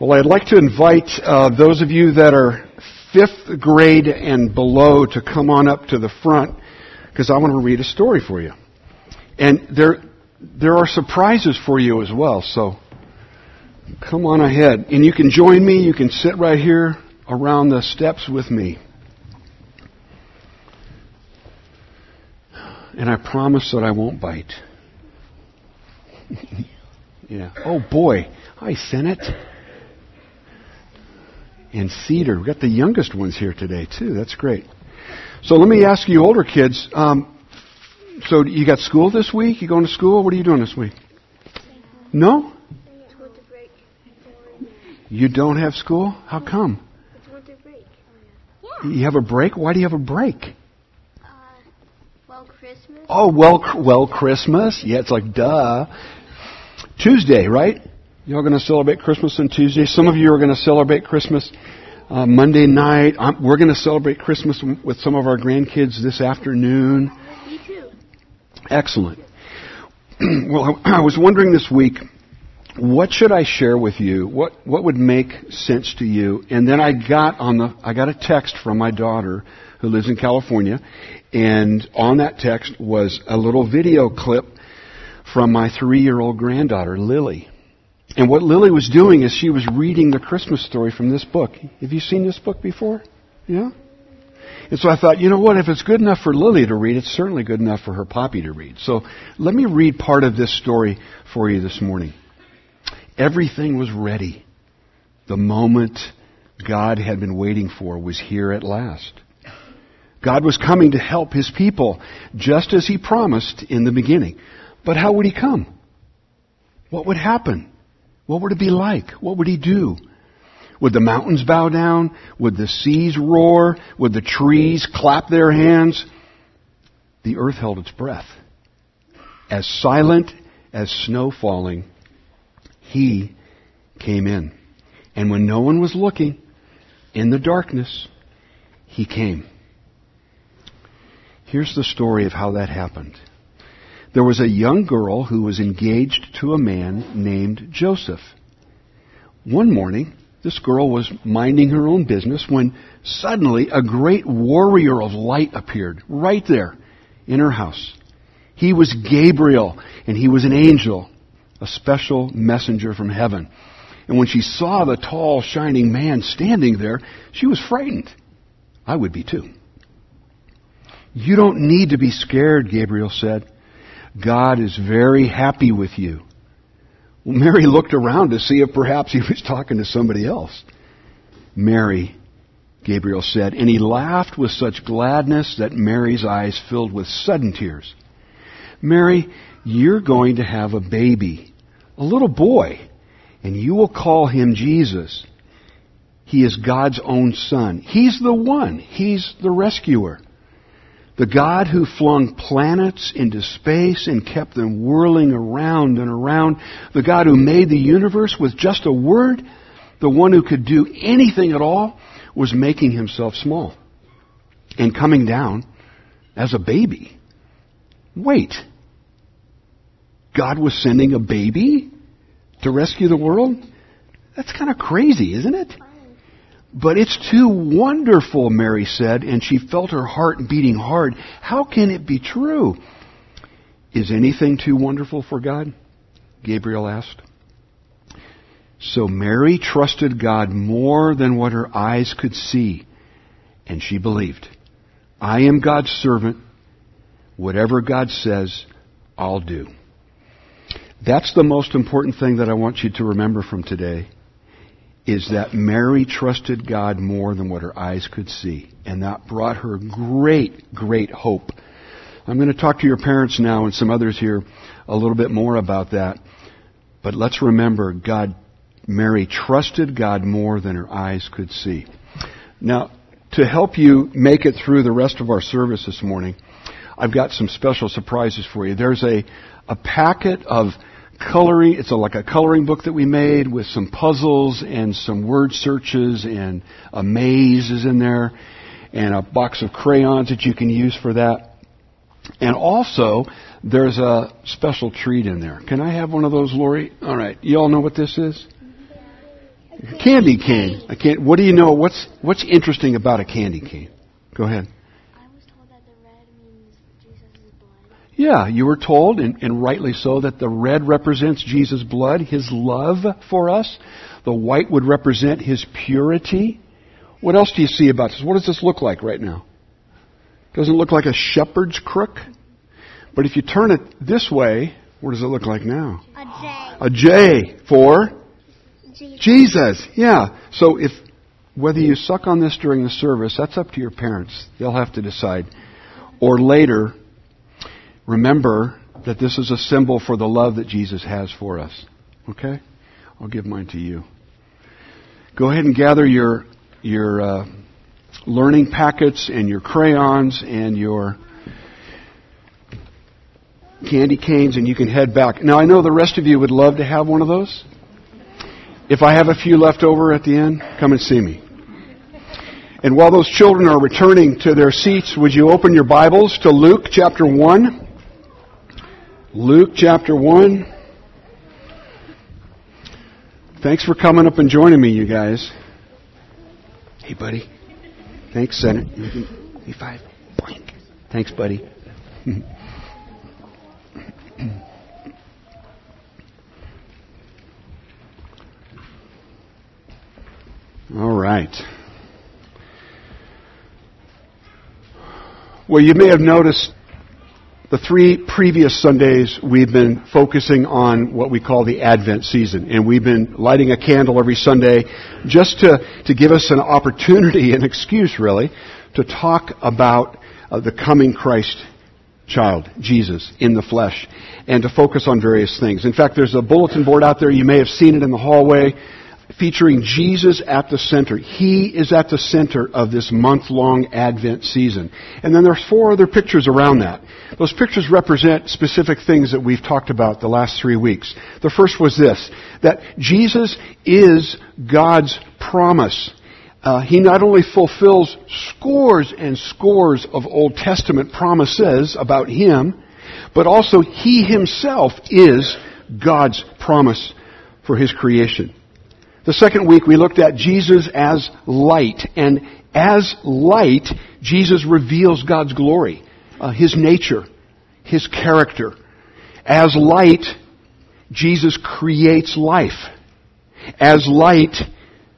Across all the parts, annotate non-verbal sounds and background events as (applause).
Well, I'd like to invite uh, those of you that are fifth grade and below to come on up to the front because I want to read a story for you. And there, there are surprises for you as well, so come on ahead. And you can join me, you can sit right here around the steps with me. And I promise that I won't bite. (laughs) yeah. Oh boy. Hi, Senate and Cedar. We've got the youngest ones here today, too. That's great. So let me ask you, older kids. Um, so you got school this week? You going to school? What are you doing this week? No? You don't have school? How come? You have a break? Why do you have a break? Uh, well, Christmas. Oh, well, well, Christmas. Yeah, it's like duh. Tuesday, right? Y'all going to celebrate Christmas on Tuesday. Some of you are going to celebrate Christmas uh, Monday night. I'm, we're going to celebrate Christmas with some of our grandkids this afternoon. Me too. Excellent. (clears throat) well, I, (clears throat) I was wondering this week, what should I share with you? What what would make sense to you? And then I got on the I got a text from my daughter who lives in California, and on that text was a little video clip from my three year old granddaughter Lily. And what Lily was doing is she was reading the Christmas story from this book. Have you seen this book before? Yeah? And so I thought, you know what, if it's good enough for Lily to read, it's certainly good enough for her Poppy to read. So let me read part of this story for you this morning. Everything was ready. The moment God had been waiting for was here at last. God was coming to help his people, just as he promised in the beginning. But how would he come? What would happen? What would it be like? What would he do? Would the mountains bow down? Would the seas roar? Would the trees clap their hands? The earth held its breath. As silent as snow falling, he came in. And when no one was looking, in the darkness, he came. Here's the story of how that happened. There was a young girl who was engaged to a man named Joseph. One morning, this girl was minding her own business when suddenly a great warrior of light appeared right there in her house. He was Gabriel, and he was an angel, a special messenger from heaven. And when she saw the tall, shining man standing there, she was frightened. I would be too. You don't need to be scared, Gabriel said. God is very happy with you. Well, Mary looked around to see if perhaps he was talking to somebody else. Mary, Gabriel said, and he laughed with such gladness that Mary's eyes filled with sudden tears. Mary, you're going to have a baby, a little boy, and you will call him Jesus. He is God's own son. He's the one. He's the rescuer. The God who flung planets into space and kept them whirling around and around. The God who made the universe with just a word. The one who could do anything at all was making himself small and coming down as a baby. Wait. God was sending a baby to rescue the world? That's kind of crazy, isn't it? But it's too wonderful, Mary said, and she felt her heart beating hard. How can it be true? Is anything too wonderful for God? Gabriel asked. So Mary trusted God more than what her eyes could see, and she believed. I am God's servant. Whatever God says, I'll do. That's the most important thing that I want you to remember from today is that Mary trusted God more than what her eyes could see. And that brought her great, great hope. I'm going to talk to your parents now and some others here a little bit more about that. But let's remember God, Mary trusted God more than her eyes could see. Now, to help you make it through the rest of our service this morning, I've got some special surprises for you. There's a, a packet of coloring. It's a, like a coloring book that we made with some puzzles and some word searches and a maze is in there and a box of crayons that you can use for that. And also, there's a special treat in there. Can I have one of those, Lori? All right. You all know what this is? Candy cane. A can't. what do you know? What's what's interesting about a candy cane? Go ahead. I was told that the red means Jesus' blood. Yeah, you were told, and, and rightly so, that the red represents Jesus' blood, His love for us. The white would represent His purity. What else do you see about this? What does this look like right now? Doesn't it look like a shepherd's crook? But if you turn it this way, what does it look like now? A J. A J for Jesus. Jesus. Yeah. So if whether you suck on this during the service, that's up to your parents. They'll have to decide. Or later, remember that this is a symbol for the love that Jesus has for us. Okay? I'll give mine to you. Go ahead and gather your your uh, learning packets and your crayons and your candy canes, and you can head back. Now, I know the rest of you would love to have one of those. If I have a few left over at the end, come and see me. And while those children are returning to their seats, would you open your Bibles to Luke chapter 1? Luke chapter 1. Thanks for coming up and joining me, you guys. Hey, buddy. Thanks, Senate. Hey, five. Blank. Thanks, buddy. (laughs) All right. Well, you may have noticed the three previous Sundays we've been focusing on what we call the Advent season. And we've been lighting a candle every Sunday just to, to give us an opportunity, an excuse really, to talk about uh, the coming Christ child, Jesus, in the flesh, and to focus on various things. In fact, there's a bulletin board out there. You may have seen it in the hallway featuring Jesus at the center. He is at the center of this month-long Advent season. And then there's four other pictures around that. Those pictures represent specific things that we've talked about the last three weeks. The first was this, that Jesus is God's promise. Uh, he not only fulfills scores and scores of Old Testament promises about Him, but also He Himself is God's promise for His creation. The second week we looked at Jesus as light, and as light, Jesus reveals God's glory, uh, His nature, His character. As light, Jesus creates life. As light,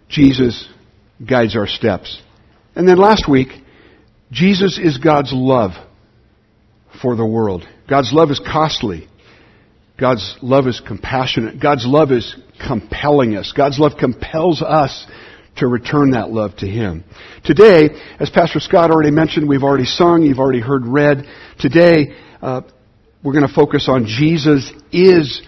Jesus guides our steps. And then last week, Jesus is God's love for the world. God's love is costly. God's love is compassionate. God's love is compelling us. God's love compels us to return that love to Him. Today, as Pastor Scott already mentioned, we've already sung, you've already heard read. Today, uh, we're going to focus on Jesus is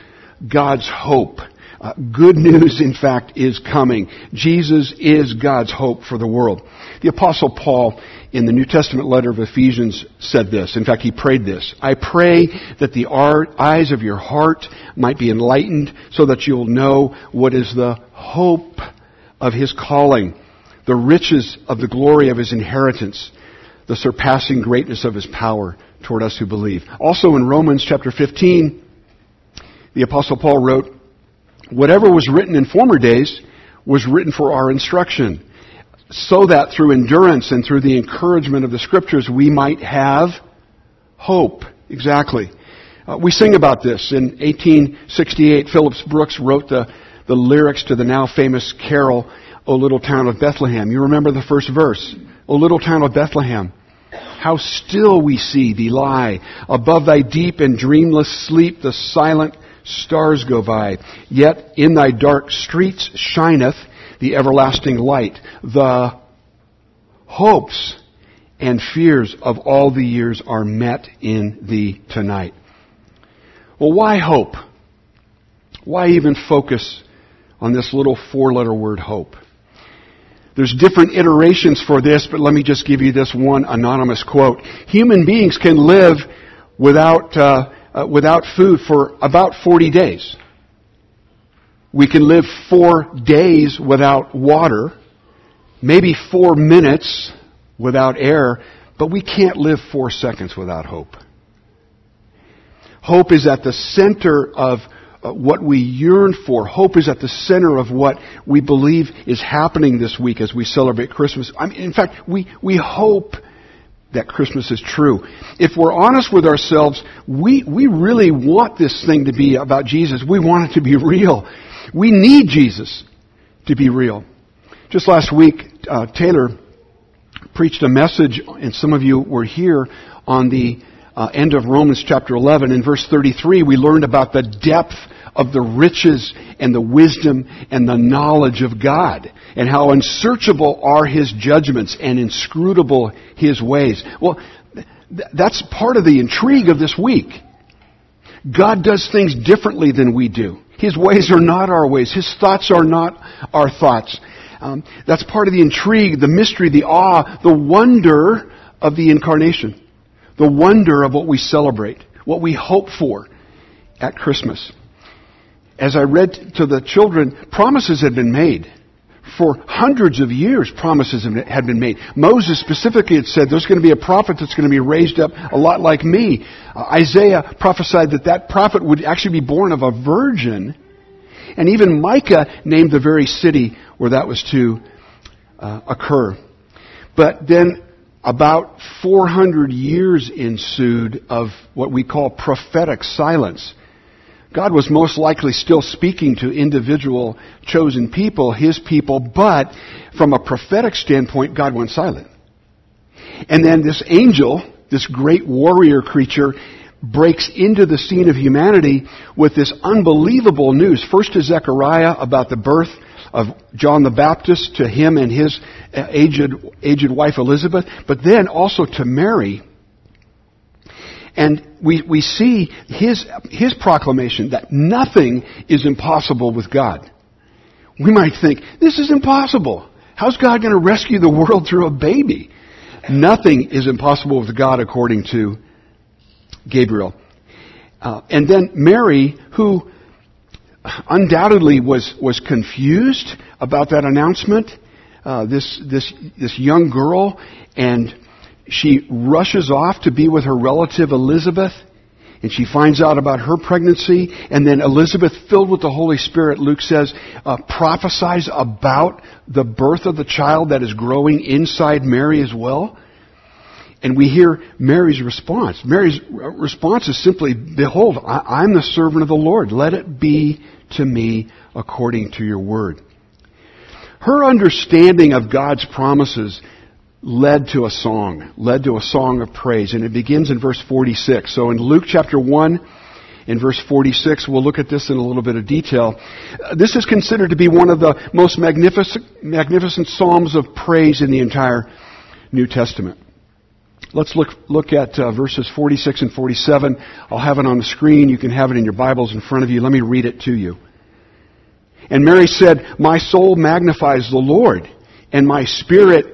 God's hope. Uh, good news, in fact, is coming. Jesus is God's hope for the world. The Apostle Paul, in the New Testament letter of Ephesians, said this. In fact, he prayed this. I pray that the eyes of your heart might be enlightened so that you'll know what is the hope of his calling, the riches of the glory of his inheritance, the surpassing greatness of his power toward us who believe. Also in Romans chapter 15, the Apostle Paul wrote, Whatever was written in former days was written for our instruction, so that through endurance and through the encouragement of the Scriptures we might have hope. Exactly. Uh, we sing about this. In 1868, Phillips Brooks wrote the, the lyrics to the now famous carol, O Little Town of Bethlehem. You remember the first verse. O Little Town of Bethlehem. How still we see thee lie. Above thy deep and dreamless sleep, the silent stars go by. Yet in thy dark streets shineth the everlasting light. The hopes and fears of all the years are met in thee tonight. Well, why hope? Why even focus on this little four letter word hope? There's different iterations for this, but let me just give you this one anonymous quote. Human beings can live without uh, uh, without food for about 40 days. We can live four days without water, maybe four minutes without air, but we can't live four seconds without hope. Hope is at the center of uh, what we yearn for. Hope is at the center of what we believe is happening this week as we celebrate Christmas. I mean, in fact, we, we hope that Christmas is true. If we're honest with ourselves, we, we really want this thing to be about Jesus. We want it to be (laughs) real. We need Jesus to be real. Just last week, uh, Taylor preached a message, and some of you were here on the uh, end of Romans chapter 11. In verse 33, we learned about the depth of the riches and the wisdom and the knowledge of God and how unsearchable are His judgments and inscrutable His ways. Well, th- that's part of the intrigue of this week. God does things differently than we do. His ways are not our ways. His thoughts are not our thoughts. Um, that's part of the intrigue, the mystery, the awe, the wonder of the incarnation. The wonder of what we celebrate, what we hope for at Christmas as I read to the children, promises had been made. For hundreds of years, promises had been made. Moses specifically had said, there's going to be a prophet that's going to be raised up a lot like me. Uh, Isaiah prophesied that that prophet would actually be born of a virgin. And even Micah named the very city where that was to uh, occur. But then about 400 years ensued of what we call prophetic silence. God was most likely still speaking to individual chosen people, His people, but from a prophetic standpoint, God went silent. And then this angel, this great warrior creature, breaks into the scene of humanity with this unbelievable news. First to Zechariah about the birth of John the Baptist to him and his uh, aged, aged wife Elizabeth, but then also to Mary and we, we see his, his proclamation that nothing is impossible with God. We might think, this is impossible. How's God going to rescue the world through a baby? Nothing is impossible with God according to Gabriel. Uh, and then Mary, who undoubtedly was, was confused about that announcement, uh, this, this, this young girl, and she rushes off to be with her relative Elizabeth, and she finds out about her pregnancy, and then Elizabeth, filled with the Holy Spirit, Luke says, uh, prophesies about the birth of the child that is growing inside Mary as well. And we hear Mary's response. Mary's response is simply, Behold, I, I'm the servant of the Lord. Let it be to me according to your word. Her understanding of God's promises led to a song, led to a song of praise. And it begins in verse 46. So in Luke chapter 1, in verse 46, we'll look at this in a little bit of detail. Uh, this is considered to be one of the most magnificent, magnificent psalms of praise in the entire New Testament. Let's look, look at uh, verses 46 and 47. I'll have it on the screen. You can have it in your Bibles in front of you. Let me read it to you. And Mary said, My soul magnifies the Lord, and my spirit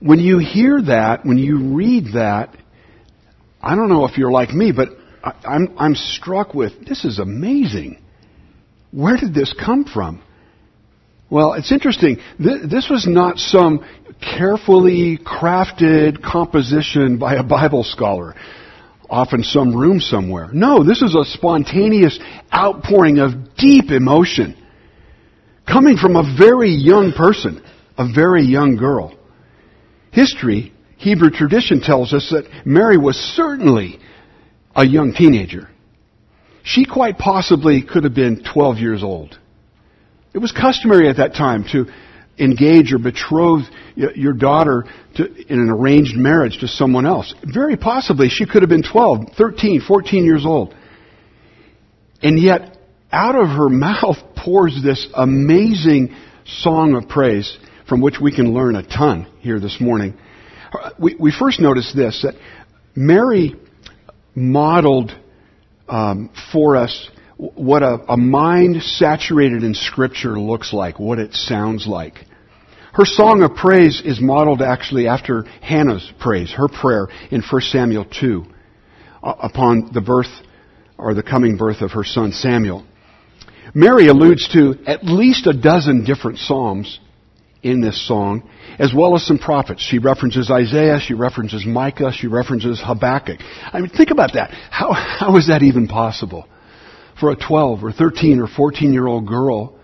When you hear that, when you read that, I don't know if you're like me, but I, I'm, I'm struck with this is amazing. Where did this come from? Well, it's interesting. This was not some carefully crafted composition by a Bible scholar off in some room somewhere. No, this is a spontaneous outpouring of deep emotion coming from a very young person, a very young girl. History, Hebrew tradition tells us that Mary was certainly a young teenager. She quite possibly could have been 12 years old. It was customary at that time to engage or betroth your daughter to, in an arranged marriage to someone else. Very possibly she could have been 12, 13, 14 years old. And yet, out of her mouth (laughs) pours this amazing song of praise from which we can learn a ton here this morning. We, we first notice this that Mary modeled um, for us what a, a mind saturated in Scripture looks like, what it sounds like. Her song of praise is modeled actually after Hannah's praise, her prayer in 1 Samuel 2, uh, upon the birth or the coming birth of her son Samuel. Mary alludes to at least a dozen different psalms in this song, as well as some prophets. She references Isaiah, she references Micah, she references Habakkuk. I mean, think about that. How, how is that even possible? For a 12 or 13 or 14 year old girl,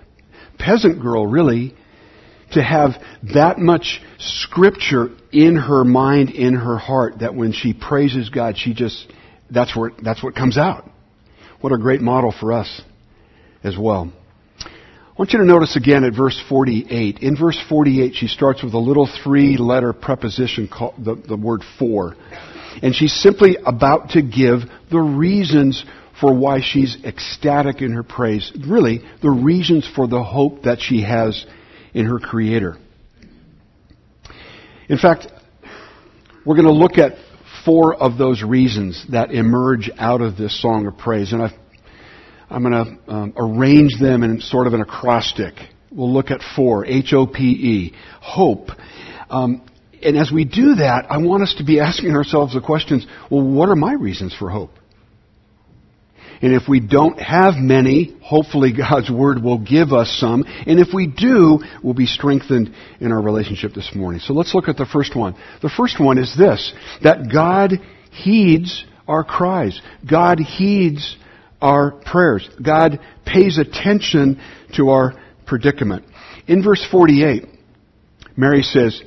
peasant girl really, to have that much scripture in her mind, in her heart, that when she praises God, she just, that's where, that's what comes out. What a great model for us as well. I want you to notice again at verse 48. In verse 48, she starts with a little three letter preposition called the, the word for. And she's simply about to give the reasons for why she's ecstatic in her praise. Really, the reasons for the hope that she has in her Creator. In fact, we're going to look at four of those reasons that emerge out of this song of praise. And i am going to um, arrange them in sort of an acrostic. We'll look at four H O P E, hope. Um, and as we do that, I want us to be asking ourselves the questions well, what are my reasons for hope? And if we don't have many, hopefully God's Word will give us some. And if we do, we'll be strengthened in our relationship this morning. So let's look at the first one. The first one is this, that God heeds our cries. God heeds our prayers. God pays attention to our predicament. In verse 48, Mary says,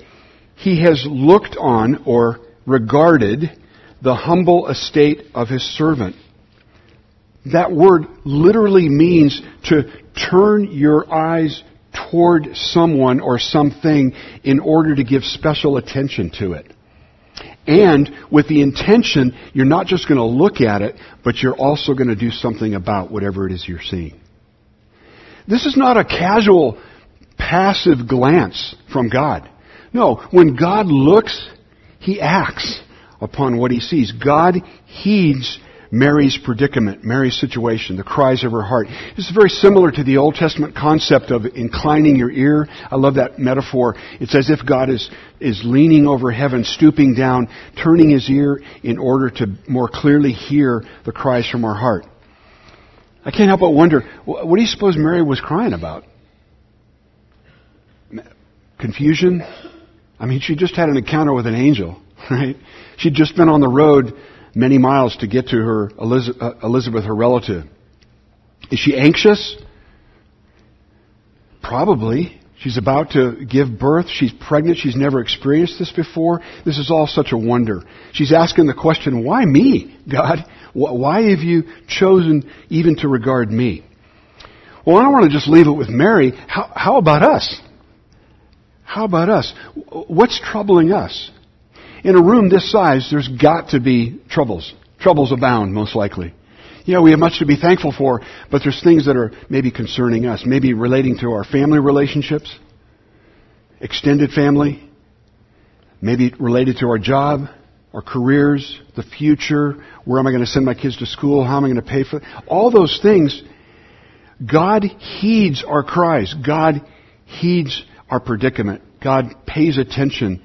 He has looked on or regarded the humble estate of His servant that word literally means to turn your eyes toward someone or something in order to give special attention to it. And with the intention, you're not just going to look at it, but you're also going to do something about whatever it is you're seeing. This is not a casual, passive glance from God. No, when God looks, He acts upon what He sees. God heeds Mary's predicament, Mary's situation, the cries of her heart. This is very similar to the Old Testament concept of inclining your ear. I love that metaphor. It's as if God is, is leaning over heaven, stooping down, turning his ear in order to more clearly hear the cries from our heart. I can't help but wonder, what do you suppose Mary was crying about? Confusion? I mean, she just had an encounter with an angel, (laughs) right? She'd just been on the road many miles to get to her uh, Elizabeth, her relative. Is she anxious? Probably. She's about to give birth. She's pregnant. She's never experienced this before. This is all such a wonder. She's asking the question, why me, God? Why have you chosen even to regard me? Well, I don't want to just leave it with Mary. How, how about us? How about us? What's troubling us? In a room this size, there's got to be troubles. Troubles abound, most likely. Yeah, we have much to be thankful for, but there's things that are maybe concerning us, maybe relating to our family relationships, extended family, maybe related to our job, our careers, the future, where am I going to send my kids to school, how am I going to pay for? All those things, God heeds our cries. God heeds our predicament. God pays attention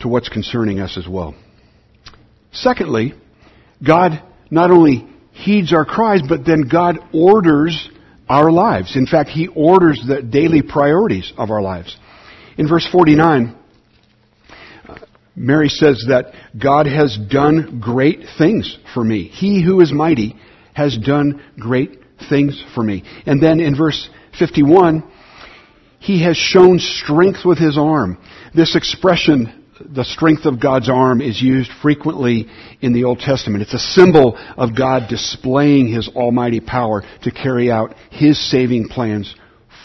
to what's concerning us as well. Secondly, God not only heeds our cries, but then God orders our lives. In fact, He orders the daily priorities of our lives. In verse 49, Mary says that God has done great things for me. He who is mighty has done great things for me. And then in verse 51, He has shown strength with His arm. This expression the strength of God's arm is used frequently in the Old Testament. It's a symbol of God displaying His almighty power to carry out His saving plans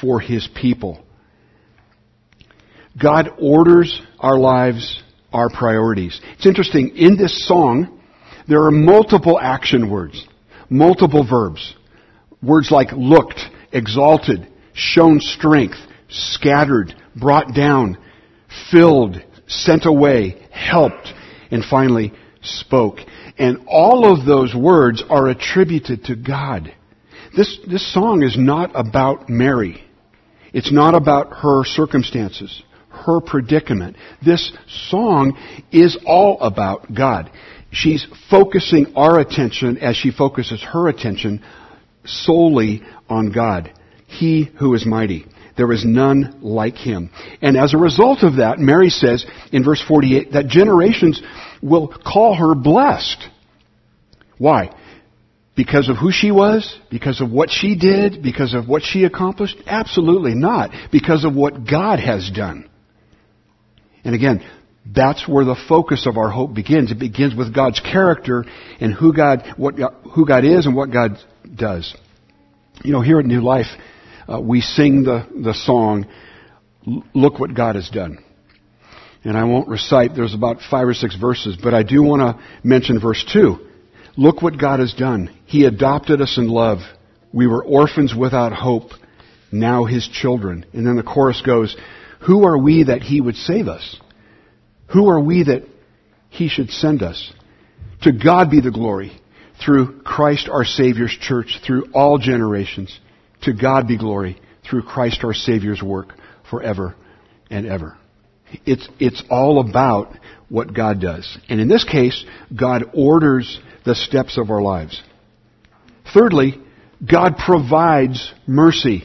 for His people. God orders our lives, our priorities. It's interesting, in this song, there are multiple action words, multiple verbs. Words like looked, exalted, shown strength, scattered, brought down, filled, sent away, helped, and finally spoke. And all of those words are attributed to God. This, this song is not about Mary. It's not about her circumstances, her predicament. This song is all about God. She's focusing our attention as she focuses her attention solely on God. He who is mighty. There is none like him. And as a result of that, Mary says in verse 48 that generations will call her blessed. Why? Because of who she was? Because of what she did? Because of what she accomplished? Absolutely not. Because of what God has done. And again, that's where the focus of our hope begins. It begins with God's character and who God, what, who God is and what God does. You know, here at New Life, uh, we sing the, the song, Look What God Has Done. And I won't recite, there's about five or six verses, but I do want to mention verse 2. Look what God has done. He adopted us in love. We were orphans without hope, now His children. And then the chorus goes, Who are we that He would save us? Who are we that He should send us? To God be the glory through Christ our Savior's church through all generations. To God be glory through Christ our Savior's work forever and ever. It's, it's all about what God does. And in this case, God orders the steps of our lives. Thirdly, God provides mercy.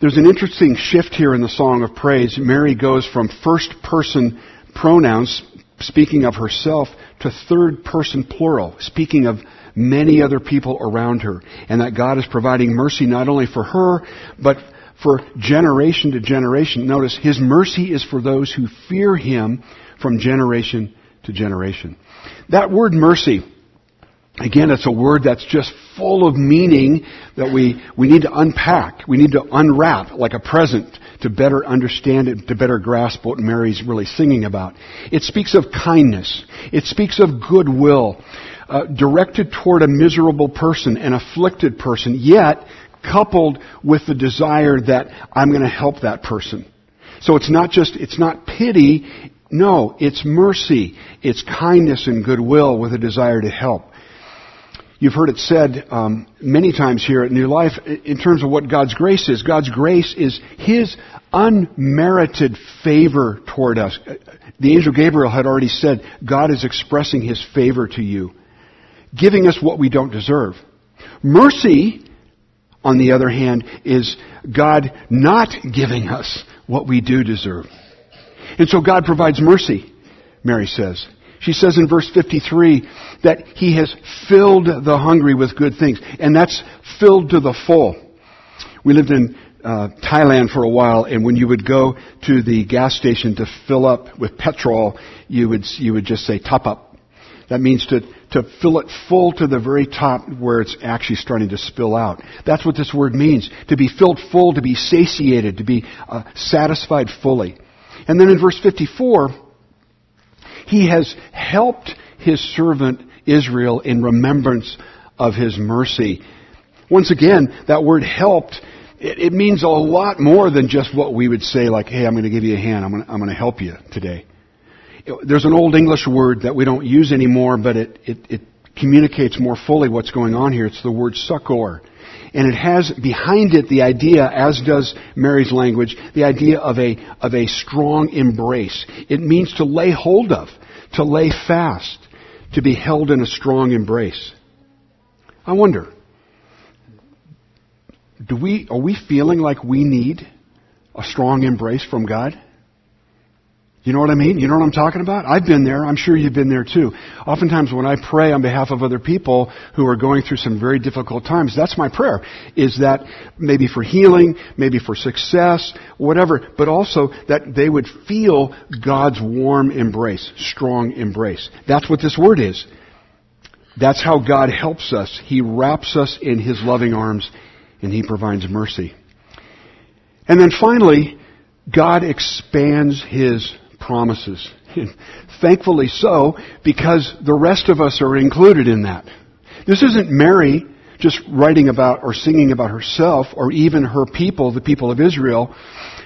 There's an interesting shift here in the Song of Praise. Mary goes from first person pronouns, speaking of herself, to third person plural, speaking of many other people around her, and that God is providing mercy not only for her, but for generation to generation. Notice, His mercy is for those who fear Him from generation to generation. That word mercy, again, it's a word that's just full of meaning that we, we need to unpack. We need to unwrap like a present to better understand it, to better grasp what Mary's really singing about. It speaks of kindness. It speaks of goodwill uh, directed toward a miserable person, an afflicted person, yet coupled with the desire that I'm going to help that person. So it's not just, it's not pity, no, it's mercy. It's kindness and goodwill with a desire to help. You've heard it said um, many times here at New Life in terms of what God's grace is. God's grace is His unmerited favor toward us. The angel Gabriel had already said, God is expressing His favor to you giving us what we don't deserve. Mercy, on the other hand, is God not giving us what we do deserve. And so God provides mercy, Mary says. She says in verse 53 that He has filled the hungry with good things, and that's filled to the full. We lived in uh, Thailand for a while, and when you would go to the gas station to fill up with petrol, you would you would just say top up. That means to to fill it full to the very top where it's actually starting to spill out. That's what this word means. To be filled full, to be satiated, to be uh, satisfied fully. And then in verse 54, he has helped his servant Israel in remembrance of his mercy. Once again, that word helped, it, it means a lot more than just what we would say like, hey, I'm going to give you a hand, I'm going to, I'm to help you today there's an old English word that we don't use anymore, but it, it, it communicates more fully what's going on here. It's the word succor. And it has behind it the idea, as does Mary's language, the idea of a, of a strong embrace. It means to lay hold of, to lay fast, to be held in a strong embrace. I wonder, do we, are we feeling like we need a strong embrace from God? You know what I mean? You know what I'm talking about? I've been there. I'm sure you've been there too. Oftentimes when I pray on behalf of other people who are going through some very difficult times, that's my prayer. Is that maybe for healing, maybe for success, whatever, but also that they would feel God's warm embrace, strong embrace. That's what this word is. That's how God helps us. He wraps us in His loving arms and He provides mercy. And then finally, God expands His promises. And (laughs) thankfully so, because the rest of us are included in that. This isn't Mary just writing about or singing about herself or even her people, the people of Israel.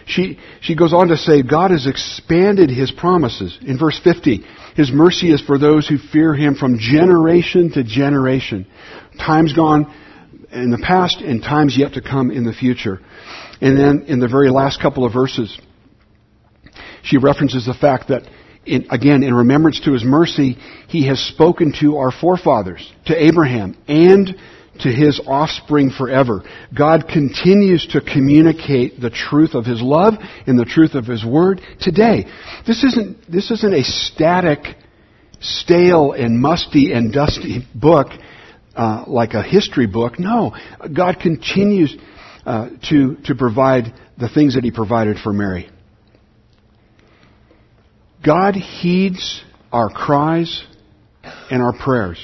She, she goes on to say, God has expanded His promises. In verse 50, His mercy is for those who fear Him from generation to generation. Times gone in the past and times yet to come in the future. And then in the very last couple of verses, she references the fact that, in, again, in remembrance to his mercy, he has spoken to our forefathers, to Abraham, and to his offspring forever. God continues to communicate the truth of his love and the truth of his word today. This isn't, this isn't a static, stale and musty and dusty book uh, like a history book. No, God continues uh, to, to provide the things that he provided for Mary. God heeds our cries and our prayers.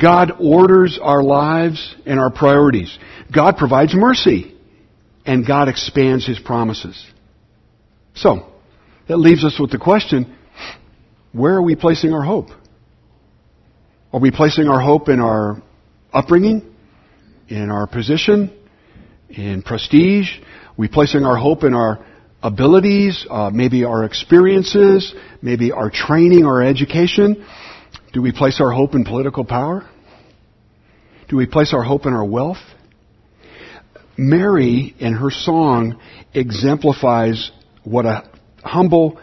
God orders our lives and our priorities. God provides mercy. And God expands His promises. So, that leaves us with the question, where are we placing our hope? Are we placing our hope in our upbringing? In our position? In prestige? Are we placing our hope in our abilities, uh, maybe our experiences, maybe our training our education? Do we place our hope in political power? Do we place our hope in our wealth? Mary, in her song, exemplifies what a humble,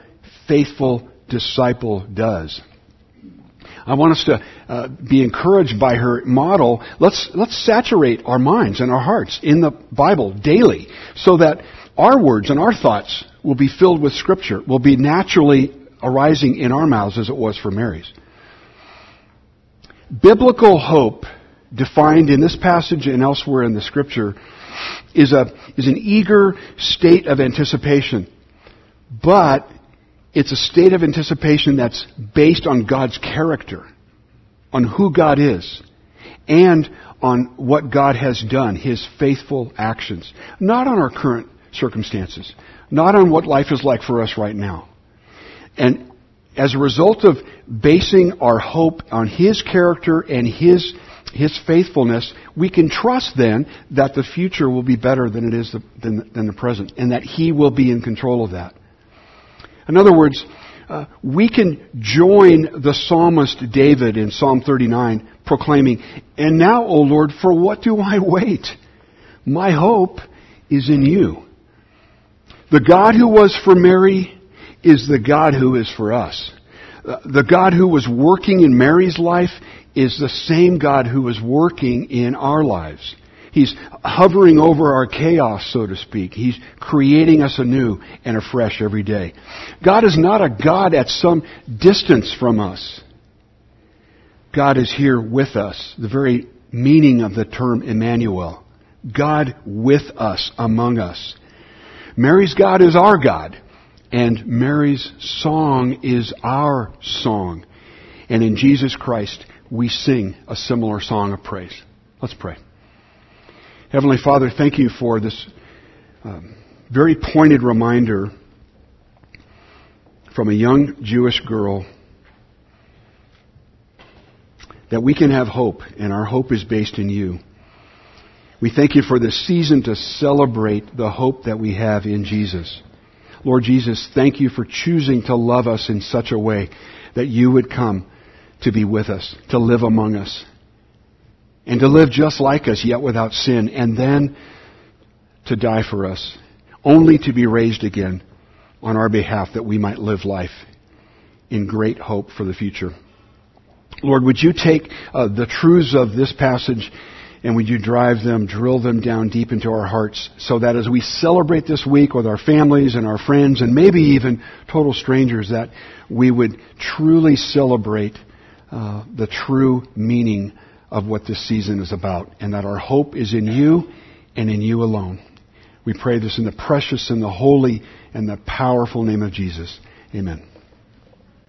faithful disciple does. I want us to uh, be encouraged by her model. Let's, let's saturate our minds and our hearts in the Bible daily so that our words and our thoughts will be filled with Scripture, will be naturally arising in our mouths as it was for Mary's. Biblical hope, defined in this passage and elsewhere in the Scripture, is, a, is an eager state of anticipation. But it's a state of anticipation that's based on God's character, on who God is, and on what God has done, His faithful actions. Not on our current circumstances. Not on what life is like for us right now. And as a result of basing our hope on His character and His, His faithfulness, we can trust then that the future will be better than it is the, than, than the present, and that He will be in control of that. In other words, uh, we can join the psalmist David in Psalm 39 proclaiming, And now, O Lord, for what do I wait? My hope is in you. The God who was for Mary is the God who is for us. Uh, the God who was working in Mary's life is the same God who is working in our lives. He's hovering over our chaos, so to speak. He's creating us anew and afresh every day. God is not a God at some distance from us. God is here with us. The very meaning of the term Emmanuel. God with us, among us. Mary's God is our God, and Mary's song is our song. And in Jesus Christ, we sing a similar song of praise. Let's pray. Heavenly Father, thank you for this um, very pointed reminder from a young Jewish girl that we can have hope, and our hope is based in you. We thank you for this season to celebrate the hope that we have in Jesus. Lord Jesus, thank you for choosing to love us in such a way that you would come to be with us, to live among us, and to live just like us, yet without sin, and then to die for us, only to be raised again on our behalf that we might live life in great hope for the future. Lord, would you take uh, the truths of this passage And would you drive them, drill them down deep into our hearts so that as we celebrate this week with our families and our friends and maybe even total strangers, that we would truly celebrate uh, the true meaning of what this season is about and that our hope is in you and in you alone. We pray this in the precious and the holy and the powerful name of Jesus. Amen.